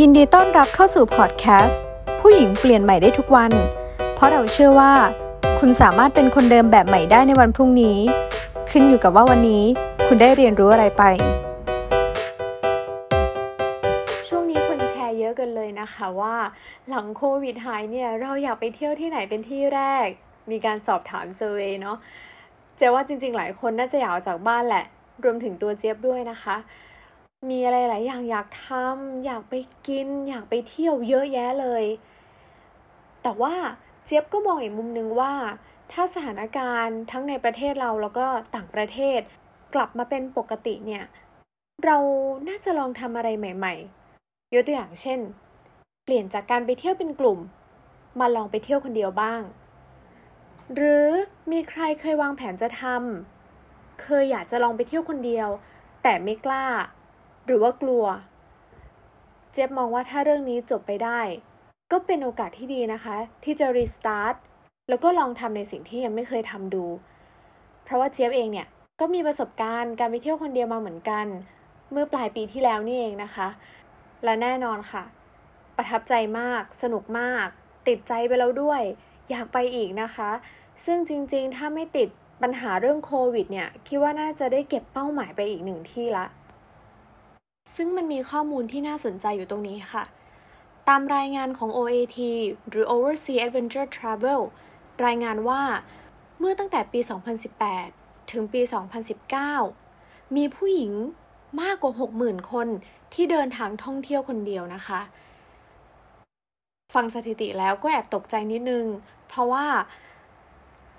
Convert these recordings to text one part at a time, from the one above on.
ยินดีต้อนรับเข้าสู่พอดแคสต์ผู้หญิงเปลี่ยนใหม่ได้ทุกวัน เพราะเราเชื่อว่า คุณสามารถเป็นคนเดิมแบบใหม่ได้ในวันพรุ่งนี้ ขึ้นอยู่กับว่าวันนี้คุณได้เรียนรู้อะไรไป ช่วงนี้คนแชร์เยอะกันเลยนะคะว่า หลังโควิดหายเนี่ย เราอยากไปเที่ยวที่ไหนเป็นที่แรก มีการสอบถามเซอร์เวยเนาะเจ๊ว่าจริง ๆ หลายคนน่าจะอยากออกจากบ้านแหละ รวมถึงตัวเจี๊ยบด้วยนะคะ มีอะไรหลายอย่างอยากทำอยากไปกิน อยากไปเที่ยวเยอะแยะเลย แต่ว่าเจี๊ยบก็มองอีกมุมนึงว่า ถ้าสถานการณ์ทั้งในประเทศเราแล้วก็ต่างประเทศ กลับมาเป็นปกติเนี่ย เราน่าจะลองทำอะไรใหม่ ๆ ยกตัวอย่างเช่น เปลี่ยนจากการไปเที่ยวเป็นกลุ่ม มาลองไปเที่ยวคนเดียวบ้าง หรือมีใครเคยวางแผนจะทำเคยอยากจะลองไปเที่ยวคนเดียว แต่ไม่กล้า หรือว่ากลัว เจฟมองว่าถ้าเรื่องนี้จบไปได้ ก็เป็นโอกาสที่ดีนะคะ ที่จะรีสตาร์ทแล้วก็ลองทำในสิ่งที่ยังไม่เคยทำดู เพราะว่าเจฟเองเนี่ยก็มีประสบการณ์การไปเที่ยวคนเดียวมาเหมือนกัน เมื่อปลายปีที่แล้วนี่เองนะคะ และแน่นอนค่ะ ประทับใจมาก สนุกมาก ติดใจไปแล้วด้วย อยากไปอีกนะคะ ซึ่งจริงๆ ถ้าไม่ติดปัญหาเรื่องโควิดเนี่ย คิดว่าน่าจะได้เก็บเป้าหมายไปอีกหนึ่งที่ละ ซึ่งมันมีข้อมูลที่น่าสนใจอยู่ตรงนี้ค่ะ ตามรายงานของ OAT หรือ Overseas Adventure Travel รายงานว่า เมื่อตั้งแต่ปี 2018 ถึงปี 2019 มีผู้หญิงมากกว่า 60,000 คนที่เดินทางท่องเที่ยวคนเดียวนะคะ ฟังสถิติแล้วก็แอบตกใจนิดนึง เพราะว่า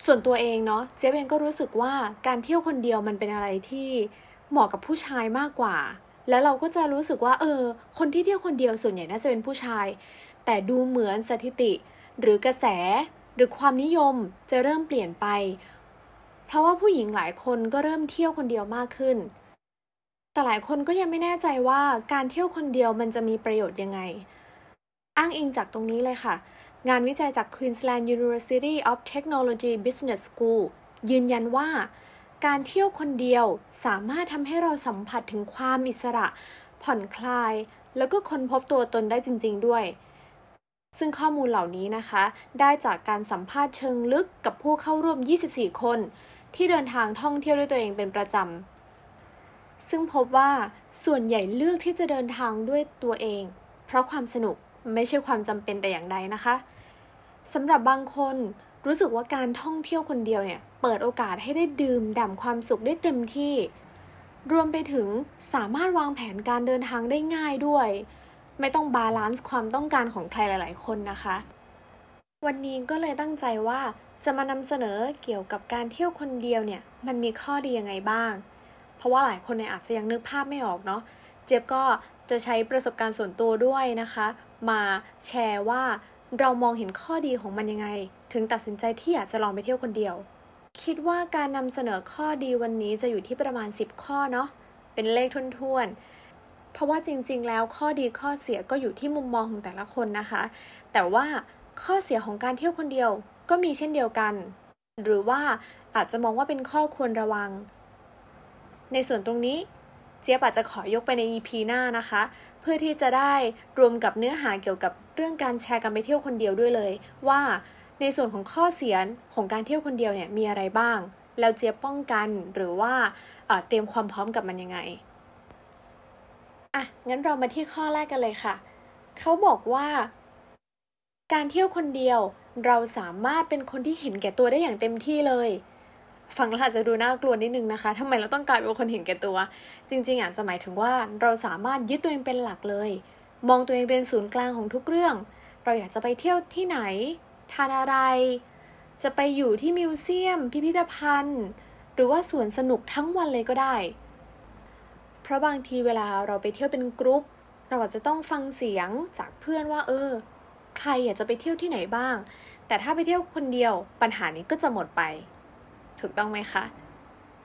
ส่วนตัวเองเนาะเจ๊เองก็รู้สึกว่าการเที่ยวคนเดียวมันเป็นอะไรที่เหมาะกับผู้ชายมากกว่า แล้วเราก็จะรู้สึกว่า เออ คนที่เที่ยวคนเดียวส่วนใหญ่น่าจะเป็นผู้ชาย แต่ดูเหมือนสถิติ หรือกระแส หรือความนิยมจะเริ่มเปลี่ยนไป เพราะว่าผู้หญิงหลายคนก็เริ่มเที่ยวคนเดียวมากขึ้น แต่หลายคนก็ยังไม่แน่ใจว่าการเที่ยวคนเดียวมันจะมีประโยชน์ยังไง อ้างอิงจากตรงนี้เลยค่ะ งานวิจัยจาก Queensland University of Technology Business School ยืนยันว่า การเที่ยวคนเดียวสามารถทำให้เราสัมผัสถึงความอิสระ ผ่อนคลาย แล้วก็ค้นพบตัวตนได้จริง ๆ ด้วย ซึ่งข้อมูลเหล่านี้นะคะ ได้จากการสัมภาษณ์เชิงลึกกับผู้เข้าร่วม 24 คน ที่เดินทางท่องเที่ยวด้วยตัวเองเป็นประจำ ซึ่งพบว่าส่วนใหญ่เลือกที่จะเดินทางด้วยตัวเอง เพราะความสนุกไม่ใช่ความจำเป็นแต่อย่างใดนะคะสำหรับบางคน รู้สึกว่าการท่องเที่ยวคนเดียวเนี่ย เปิดโอกาสให้ได้ดื่มด่ำความสุขได้เต็มที่ รวมไปถึงสามารถวางแผนการเดินทางได้ง่ายด้วย ไม่ต้อง balance ความต้องการของใครหลาย ๆ คนนะคะ วันนี้ก็เลยตั้งใจว่าจะมานำเสนอเกี่ยวกับการเที่ยวคนเดียวเนี่ย มันมีข้อดียังไงบ้าง เพราะว่าหลายคนเนี่ยอาจจะยังนึกภาพไม่ออกเนาะเจี๊ยบก็จะใช้ประสบการณ์ส่วนตัวด้วยนะคะ มาแชร์ว่า เรามองเห็นข้อดีของมันยังไง ถึงตัดสินใจที่อยากจะลองไปเที่ยวคนเดียว คิดว่าการนำเสนอข้อดีวันนี้จะอยู่ที่ประมาณ 10 ข้อเนาะเป็นเลขทุนๆเพราะว่าจริงๆ แล้วข้อดีข้อเสียก็อยู่ที่มุมมองของแต่ละคนนะคะ แต่ว่าข้อเสียของการเที่ยวคนเดียวก็มีเช่นเดียวกัน หรือว่าอาจจะมองว่าเป็นข้อควรระวัง ในส่วนตรงนี้เจี๊ยบอาจจะขอยกไปใน EP หน้านะคะ พื่อที่จะได้รวมกับเนื้อหาเกี่ยวกับเรื่องการแชร์กันไปเที่ยวคนเดียวด้วยเลย ว่าในส่วนของข้อเสียของการเที่ยวคนเดียวเนี่ยมีอะไรบ้าง แล้วเจี๊ยบป้องกันหรือว่าเตรียมความพร้อมกับมันยังไงอะงั้นเรามาที่ข้อแรกกันเลยค่ะ เขาบอกว่า การเที่ยวคนเดียวเราสามารถเป็นคนที่เห็นแก่ตัวได้อย่างเต็มที่เลย ฟังแล้วอาจจะดูน่ากลัวนิดนึงนะคะทำไมเราต้องกลายเป็นคนเห็นแก่ตัว จริง ๆอาจจะหมายถึงว่าเราสามารถยึดตัวเองเป็นหลักเลย มองตัวเองเป็นศูนย์กลางของทุกเรื่อง เราอยากจะไปเที่ยวที่ไหน ทานอะไร จะไปอยู่ที่มิวเซียม พิพิธภัณฑ์ หรือว่าสวนสนุกทั้งวันเลยก็ได้ เพราะบางทีเวลาเราไปเที่ยวเป็นกรุ๊ป เราอาจจะต้องฟังเสียงจากเพื่อนว่า เออ ใครอยากจะไปเที่ยวที่ไหนบ้าง แต่ถ้าไปเที่ยวคนเดียวปัญหานี้ก็จะหมดไป ถูกต้องไหมคะ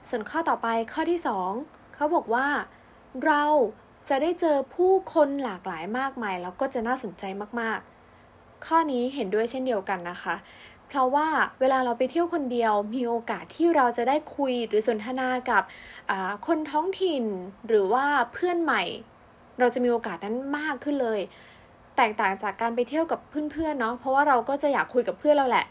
ส่วนข้อต่อไปข้อที่ 2เขาบอกว่า เราจะได้เจอผู้คนหลากหลายมากมายแล้วก็จะน่าสนใจมากๆ ข้อนี้เห็นด้วยเช่นเดียวกันนะคะ เพราะว่าเวลาเราไปเที่ยวคนเดียวมีโอกาสที่เราจะได้คุยหรือสนทนากับคนท้องถิ่นหรือว่าเพื่อนใหม่ เราจะมีโอกาสนั้นมากขึ้นเลย แตกต่างจากการไปเที่ยวกับเพื่อนๆเนาะเพราะว่าเราก็จะอยากคุยกับเพื่อนเราแหละ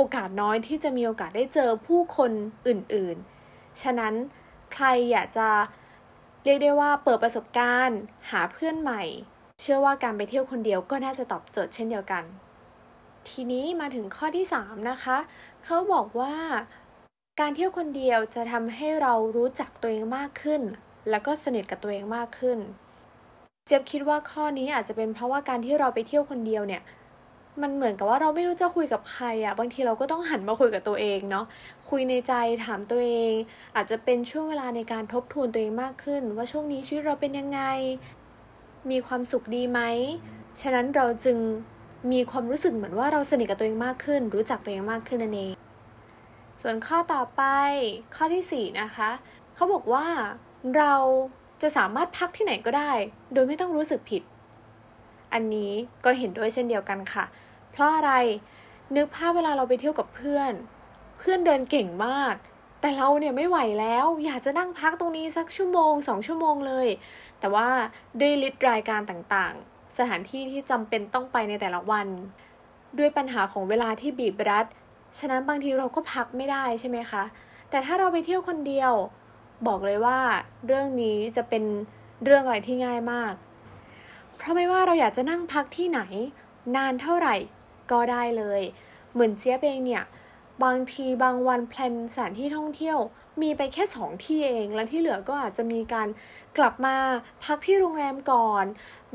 โอกาสน้อยที่จะมีโอกาสได้เจอผู้คนอื่นๆ ฉะนั้นใครอยากจะเรียกได้ว่าเปิดประสบการณ์ หาเพื่อนใหม่ เชื่อว่าการไปเที่ยวคนเดียวก็น่าจะตอบโจทย์เช่นเดียวกัน ทีนี้มาถึงข้อที่ 3 นะคะ เขาบอกว่าการเที่ยวคนเดียวจะทำให้เรารู้จักตัวเองมากขึ้น แล้วก็สนิทกับตัวเองมากขึ้น เจ็บคิดว่าข้อนี้อาจจะเป็นเพราะว่าการที่เราไปเที่ยวคนเดียวเนี่ย มันเหมือนกับว่าเราไม่รู้จะคุยกับใครอะ่ะบางทีเราก็ต้องหันมาคุยกับตัวเองเนาะคุยในใจถามตัวเอง อาจจะเป็นช่วงเวลาในการทบทวนตัวเองมากขึ้น ว่าช่วงนี้ชีวิตเราเป็นยังไง มีความสุขดีไหมฉะนั้นเราจึงมีความรู้สึกเหมือนว่าเราสนิทกับตัวเองมากขึ้น รู้จักตัวเองมากขึ้นนั่นเอง ส่วนข้อต่อไปข้อที่4นะคะเขาบอกว่าเราจะสามารถพักที่ไหนก็ได้ โดยไม่ต้องรู้สึกผิด อันนี้ก็เห็นด้วยเช่นเดียวกันค่ะ ราะอะไร นึกภาพเวลาเราไปเที่ยวกับเพื่อน เพื่อนเดินเก่งมาก แต่เราเนี่ยไม่ไหวแล้ว อยากจะนั่งพักตรงนี้สักชั่วโมงสองชั่วโมงเลย แต่ว่าด้วยลิสต์รายการต่างๆ สถานที่ที่จำเป็นต้องไปในแต่ละวัน ด้วยปัญหาของเวลาที่บีบรัด ฉะนั้นบางทีเราก็พักไม่ได้ใช่ไหมคะ แต่ถ้าเราไปเที่ยวคนเดียว บอกเลยว่า เรื่องนี้จะเป็นเรื่องอะไรที่ง่ายมาก เพราะไม่ว่าเราอยากจะนั่งพักที่ไหน นานเท่าไหร่ ก็ได้เลย เหมือนเจี๊ยบเองเนี่ย บางทีบางวันแพลนสถานที่ท่องเที่ยว มีไปแค่สองที่เอง แล้วที่เหลือก็อาจจะมีการกลับมาพักที่โรงแรมก่อน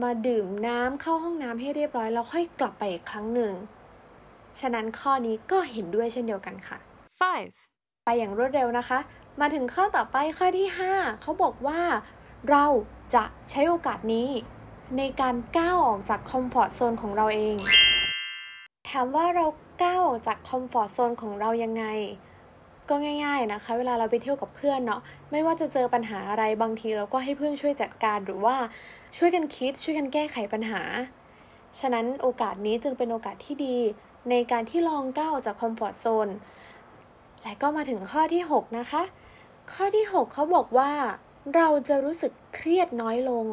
มาดื่มน้ำเข้าห้องน้ำให้เรียบร้อยแล้วค่อยกลับไปอีกครั้งหนึ่ง ฉะนั้นข้อนี้ก็เห็นด้วยเช่นเดียวกันค่ะ 5. ไปอย่างรวดเร็วนะคะ มาถึงข้อต่อไปข้อที่ 5 เขาบอกว่า เราจะใช้โอกาสนี้ในการก้าวออกจาก comfort zone ของเราเอง ถามว่าเราก้าวออกจาก comfort zone ของเรายังไง ก็ง่าย ๆนะคะ เวลาเราไปเที่ยวกับเพื่อนเนาะไม่ว่าจะเจอปัญหาอะไรบางทีเราก็ให้เพื่อนช่วยจัดการหรือว่าช่วยกันคิดช่วยกันแก้ไขปัญหา ฉะนั้นโอกาสนี้จึงเป็นโอกาสที่ดีในการที่ลองก้าวออกจาก comfort zoneและก็มาถึงข้อที่ 6 นะคะ ข้อที่ 6 เขาบอกว่า เราจะรู้สึกเครียดน้อยลง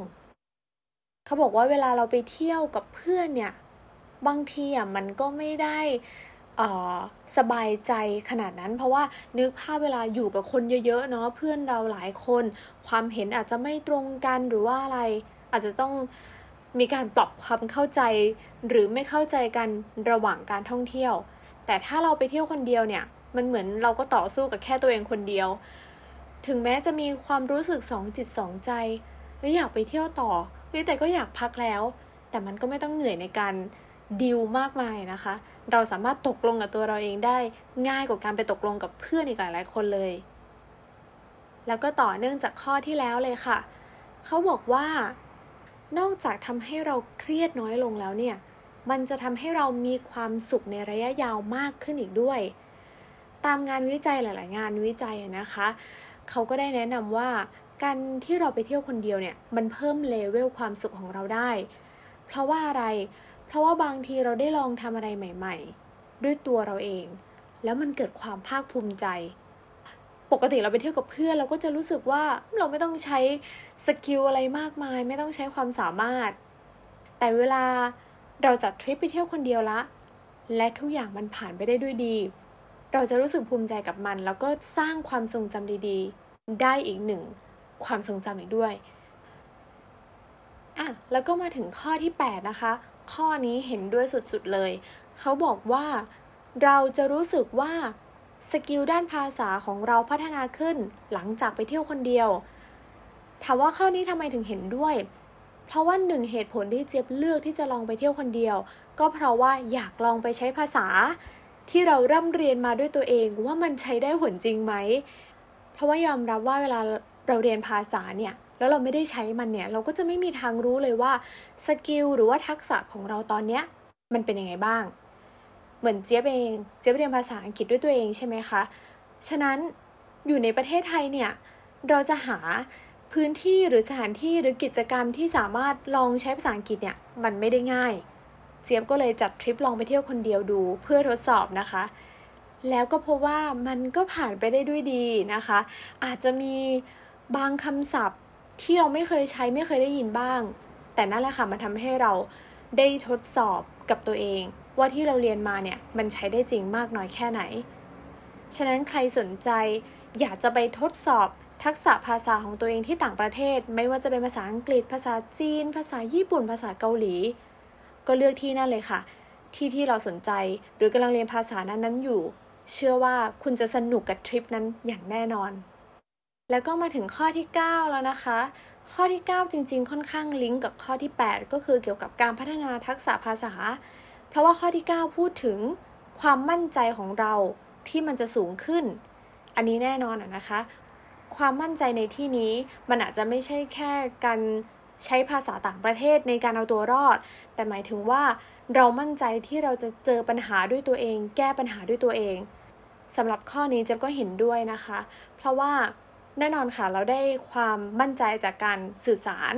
เขาบอกว่าเวลาเราไปเที่ยวกับเพื่อนเนี่ย บางทีอะมันก็ไม่ได้สบายใจขนาดนั้น เพราะว่านึกภาพเวลาอยู่กับคนเยอะๆเนาะเพื่อนเราหลายคน ความเห็นอาจจะไม่ตรงกันหรือว่าอะไร อาจจะต้องมีการปรับความเข้าใจ หรือไม่เข้าใจกันระหว่างการท่องเที่ยว แต่ถ้าเราไปเที่ยวคนเดียวเนี่ย มันเหมือนเราก็ต่อสู้กับแค่ตัวเองคนเดียว ถึงแม้จะมีความรู้สึกสองจิตสองใจเฮ้ยอยากไปเที่ยวต่อแต่ก็อยากพักแล้ว แต่มันก็ไม่ต้องเหนื่อยในการ ดิวมากมายนะคะ เราสามารถตกลงกับตัวเราเองได้ง่ายกว่าการไปตกลงกับเพื่อนอีกหลายๆคนเลย แล้วก็ต่อเนื่องจากข้อที่แล้วเลยค่ะ เขาบอกว่า นอกจากทำให้เราเครียดน้อยลงแล้วเนี่ย มันจะทำให้เรามีความสุขในระยะยาวมากขึ้นอีกด้วย ตามงานวิจัยหลาย ๆ งานวิจัยนะคะ เขาก็ได้แนะนำว่าการที่เราไปเที่ยวคนเดียวเนี่ย มันเพิ่มเลเวลความสุขของเราได้ เพราะว่าอะไรเพราะว่าบางทีเราได้ลองทำอะไรใหม่ ๆ ด้วยตัวเราเอง แล้วมันเกิดความภาคภูมิใจ ปกติเราไปเที่ยวกับเพื่อนเราก็จะรู้สึกว่าเราไม่ต้องใช้สกิลอะไรมากมาย ไม่ต้องใช้ความสามารถ แต่เวลาเราจัดทริปไปเที่ยวคนเดียวละ และทุกอย่างมันผ่านไปได้ด้วยดี เราจะรู้สึกภูมิใจกับมัน แล้วก็สร้างความทรงจำดีๆ ได้อีกหนึ่งความทรงจำอีกด้วยอะแล้วก็มาถึงข้อที่ 8 นะคะ ข้อนี้เห็นด้วยสุดๆเลย เขาบอกว่า เราจะรู้สึกว่าskill ด้านภาษาของเราพัฒนาขึ้นหลังจากไปเที่ยวคนเดียว ถามว่าข้อนี้ทำไมถึงเห็นด้วย เพราะว่าหนึ่งเหตุผลที่เจี๊ยบเลือกที่จะลองไปเที่ยวคนเดียว ก็เพราะว่าอยากลองไปใช้ภาษา ที่เราร่ำเรียนมาด้วยตัวเองว่ามันใช้ได้ผลจริงไหม เพราะว่ายอมรับว่าเวลาเราเรียนภาษาเนี่ย แล้วเราไม่ได้ใช้มันเนี่ย เราก็จะไม่มีทางรู้เลยว่า skill หรือว่าทักษะของเราตอนเนี้ยมันเป็นยังไงบ้าง เหมือนเจี๊ยบเอง เจี๊ยบเรียนภาษาอังกฤษด้วยตัวเองใช่ไหมคะ ฉะนั้นอยู่ในประเทศไทยเนี่ย เราจะหาพื้นที่หรือสถานที่หรือกิจกรรมที่สามารถลองใช้ภาษาอังกฤษเนี่ยมันไม่ได้ง่าย เจี๊ยบก็เลยจัดทริปลองไปเที่ยวคนเดียวดูเพื่อทดสอบนะคะ แล้วก็พบว่ามันก็ผ่านไปได้ด้วยดีนะคะ อาจจะมีบางคำศัพท์ ที่เราไม่เคยใช้ไม่เคยได้ยินบ้าง แต่นั่นแหละค่ะมันทำให้เราได้ทดสอบกับตัวเอง ว่าที่เราเรียนมาเนี่ยมันใช้ได้จริงมากน้อยแค่ไหน ฉะนั้นใครสนใจอยากจะไปทดสอบทักษะภาษาของตัวเองที่ต่างประเทศ ไม่ว่าจะเป็นภาษาอังกฤษ ภาษาจีน ภาษาญี่ปุ่น ภาษาเกาหลี ก็เลือกที่นั่นเลยค่ะ ที่ที่เราสนใจ หรือกำลังเรียนภาษานั้นนั้นอยู่ เชื่อว่าคุณจะสนุกกับทริปนั้นอย่างแน่นอน แล้วก็มาถึงข้อที่ 9 แล้วนะคะ ข้อที่ 9 จริง ๆ ค่อนข้างลิงก์กับข้อที่ 8 ก็คือเกี่ยวกับการพัฒนาทักษะภาษา เพราะว่าข้อที่ 9 พูดถึงความมั่นใจของเราที่มันจะสูงขึ้น อันนี้แน่นอนอะนะคะ ความมั่นใจในที่นี้มันอาจจะไม่ใช่แค่การใช้ภาษาต่างประเทศในการเอาตัวรอด แต่หมายถึงว่าเรามั่นใจที่เราจะเจอปัญหาด้วยตัวเอง แก้ปัญหาด้วยตัวเองสำหรับข้อนี้เจ๊ก็เห็นด้วยนะคะ เพราะว่า แน่นอนค่ะ เราได้ความมั่นใจจากการสื่อสาร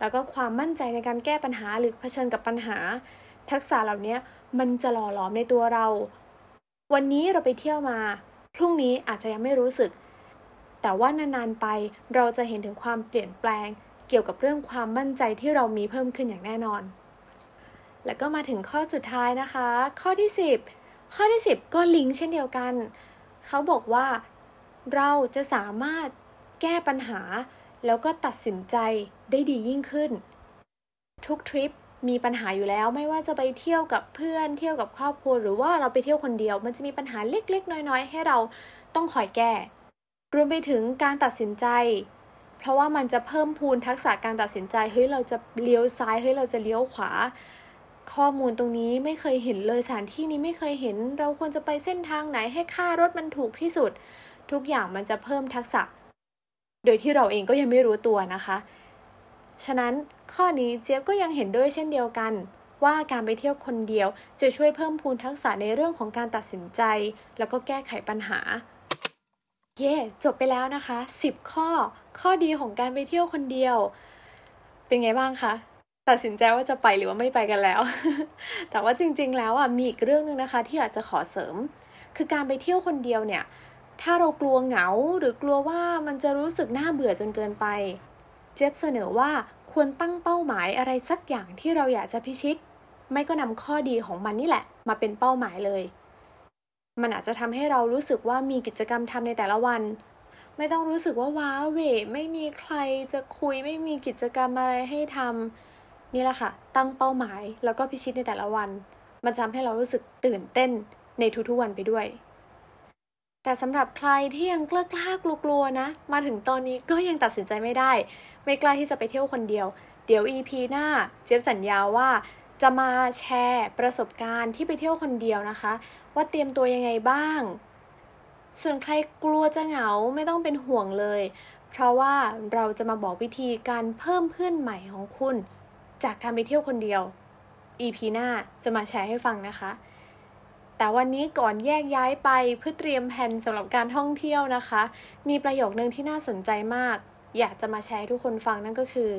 แล้วก็ความมั่นใจในการแก้ปัญหาหรือเผชิญกับปัญหา ทักษะเหล่านี้มันจะหล่อหลอมในตัวเรา วันนี้เราไปเที่ยวมา พรุ่งนี้อาจจะยังไม่รู้สึก แต่ว่านานๆไปเราจะเห็นถึงความเปลี่ยนแปลง เกี่ยวกับเรื่องความมั่นใจที่เรามีเพิ่มขึ้นอย่างแน่นอน แล้วก็มาถึงข้อสุดท้ายนะคะ ข้อที่ 10 ข้อที่ 10 ก็ลิงก์เช่นเดียวกัน เขาบอกว่า เราจะสามารถแก้ปัญหา แล้วก็ตัดสินใจได้ดียิ่งขึ้น ทุกทริปมีปัญหาอยู่แล้วไม่ว่าจะไปเที่ยวกับเพื่อนเที่ยวกับครอบครัว หรือว่าเราไปเที่ยวคนเดียว มันจะมีปัญหาเล็กๆ น้อยๆ ให้เราต้องคอยแก้ รวมไปถึงการตัดสินใจ เพราะว่ามันจะเพิ่มพูนทักษะการตัดสินใจเฮ้ยเราจะเลี้ยวซ้ายเฮ้ยเราจะเลี้ยวขวา ข้อมูลตรงนี้ไม่เคยเห็นเลยสถานที่นี้ไม่เคยเห็น เราควรจะไปเส้นทางไหนให้ค่ารถมันถูกที่สุด ทุกอย่างมันจะเพิ่มทักษะ โดยที่เราเองก็ยังไม่รู้ตัวนะคะ ฉะนั้นข้อนี้เจี๊ยบก็ยังเห็นด้วยเช่นเดียวกัน ว่าการไปเที่ยวคนเดียวจะช่วยเพิ่มพูนทักษะในเรื่องของการตัดสินใจ แล้วก็แก้ไขปัญหา เย่จบไปแล้วนะคะ 10 ข้อ ข้อดีของการไปเที่ยวคนเดียว เป็นไงบ้างคะตัดสินใจว่าจะไปหรือว่าไม่ไปกันแล้ว แต่ว่าจริงๆ แล้วอะมีอีกเรื่องนึงนะคะ ที่อยากจะขอเสริม คือการไปเที่ยวคนเดียวเนี่ย ถ้าเรากลัวเหงาหรือกลัวว่ามันจะรู้สึกน่าเบื่อจนเกินไป เจฟเสนอว่าควรตั้งเป้าหมายอะไรสักอย่างที่เราอยากจะพิชิต ไม่ก็นำข้อดีของมันนี่แหละ มาเป็นเป้าหมายเลย มันอาจจะทำให้เรารู้สึกว่ามีกิจกรรมทำในแต่ละวัน ไม่ต้องรู้สึกว่าว้าเวไม่มีใครจะคุยไม่มีกิจกรรมอะไรให้ทำนี่แหละค่ะ ตั้งเป้าหมายแล้วก็พิชิตในแต่ละวัน มันทำให้เรารู้สึกตื่นเต้นในทุกๆวันไปด้วย แต่สำหรับใครที่ยังกล้ากล้ากลัวๆนะ มาถึงตอนนี้ก็ยังตัดสินใจไม่ได้ ไม่กล้าที่จะไปเที่ยวคนเดียว เดี๋ยว EP หน้า เจี๊ยบสัญญาว่าจะมาแชร์ประสบการณ์ที่ไปเที่ยวคนเดียวนะคะ ว่าเตรียมตัวยังไงบ้าง ส่วนใครกลัวจะเหงาไม่ต้องเป็นห่วงเลย เพราะว่าเราจะมาบอกวิธีการเพิ่มเพื่อนใหม่ของคุณ จากการไปเที่ยวคนเดียว EP หน้าจะมาแชร์ให้ฟังนะคะ แต่วันนี้ก่อนแยกย้ายไปเพื่อเตรียมแผนสำหรับการท่องเที่ยวนะคะ มีประโยคนึงที่น่าสนใจมาก อยากจะมาแชร์ทุกคนฟังนั่นก็คือ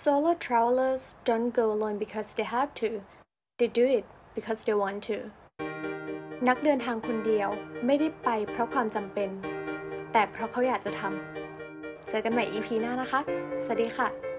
solo travelers don't go alone because they have to they do it because they want to นักเดินทางคนเดียวไม่ได้ไปเพราะความจำเป็น แต่เพราะเขาอยากจะทำ เจอกันใหม่ EP หน้านะคะ สวัสดีค่ะ